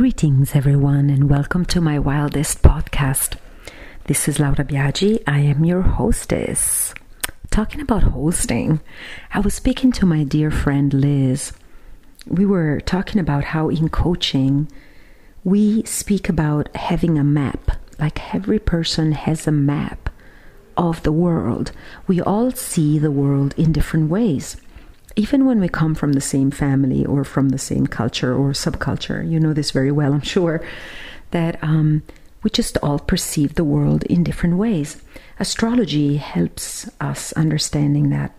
Greetings, everyone, and welcome to my wildest podcast. This is Laura Biaggi. I am your hostess. Talking about hosting, I was speaking to my dear friend Liz. We were talking about how in coaching, we speak about having a map, like every person has a map of the world. We all see the world in different ways even when we come from the same family or from the same culture or subculture, you know this very well, I'm sure, that um, we just all perceive the world in different ways. Astrology helps us understanding that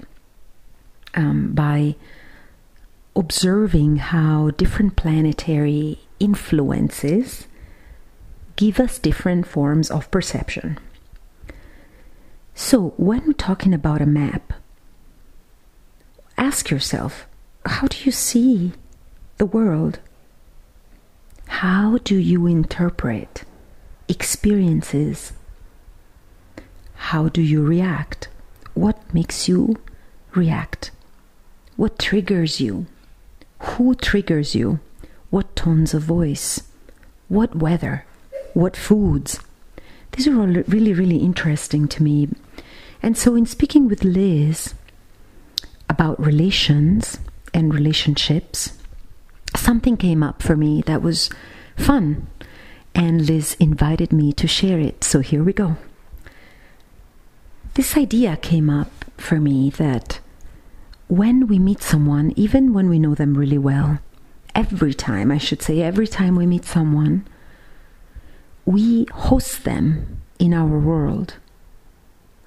um, by observing how different planetary influences give us different forms of perception. So, when we're talking about a map, ask yourself how do you see the world? How do you interpret experiences? How do you react? What makes you react? What triggers you? Who triggers you? What tones of voice? What weather? What foods? These are all really, really interesting to me. And so, in speaking with Liz, about relations and relationships, something came up for me that was fun, and Liz invited me to share it. So here we go. This idea came up for me that when we meet someone, even when we know them really well, every time, I should say, every time we meet someone, we host them in our world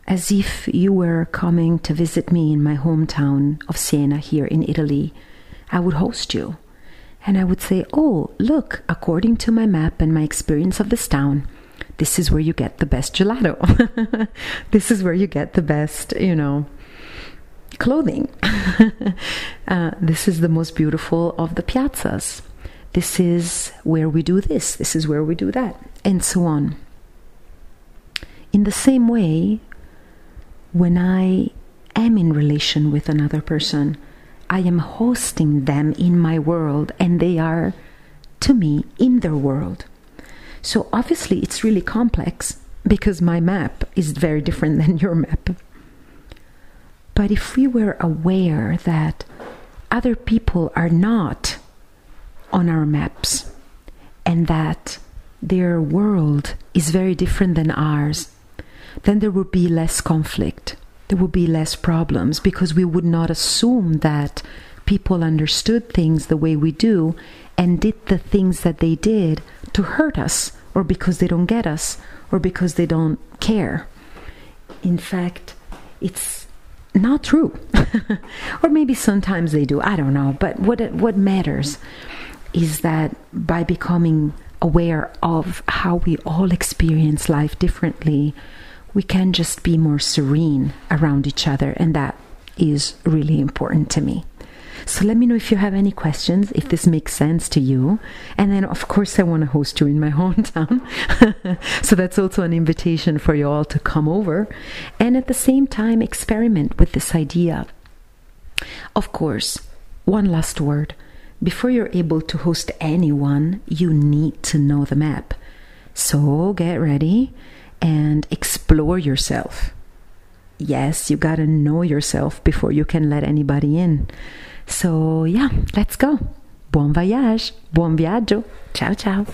as if you were coming to visit me in my hometown of Siena here in Italy, I would host you. And I would say, Oh, look, according to my map and my experience of this town, this is where you get the best gelato. this is where you get the best, you know, clothing. uh, this is the most beautiful of the piazzas. This is where we do this. This is where we do that. And so on. In the same way, when I am in relation with another person, I am hosting them in my world and they are to me in their world. So obviously it's really complex because my map is very different than your map. But if we were aware that other people are not on our maps and that their world is very different than ours, then there would be less conflict. There would be less problems because we would not assume that people understood things the way we do and did the things that they did to hurt us or because they don't get us or because they don't care. In fact, it's not true. or maybe sometimes they do, I don't know, but what what matters is that by becoming aware of how we all experience life differently, we can just be more serene around each other, and that is really important to me. So let me know if you have any questions, if this makes sense to you. And then, of course, I want to host you in my hometown. so that's also an invitation for you all to come over and at the same time experiment with this idea. Of course, one last word. Before you're able to host anyone, you need to know the map. So get ready and explore yourself. Yes, you gotta know yourself before you can let anybody in. So, yeah, let's go. Buon voyage, buon viaggio. Ciao, ciao.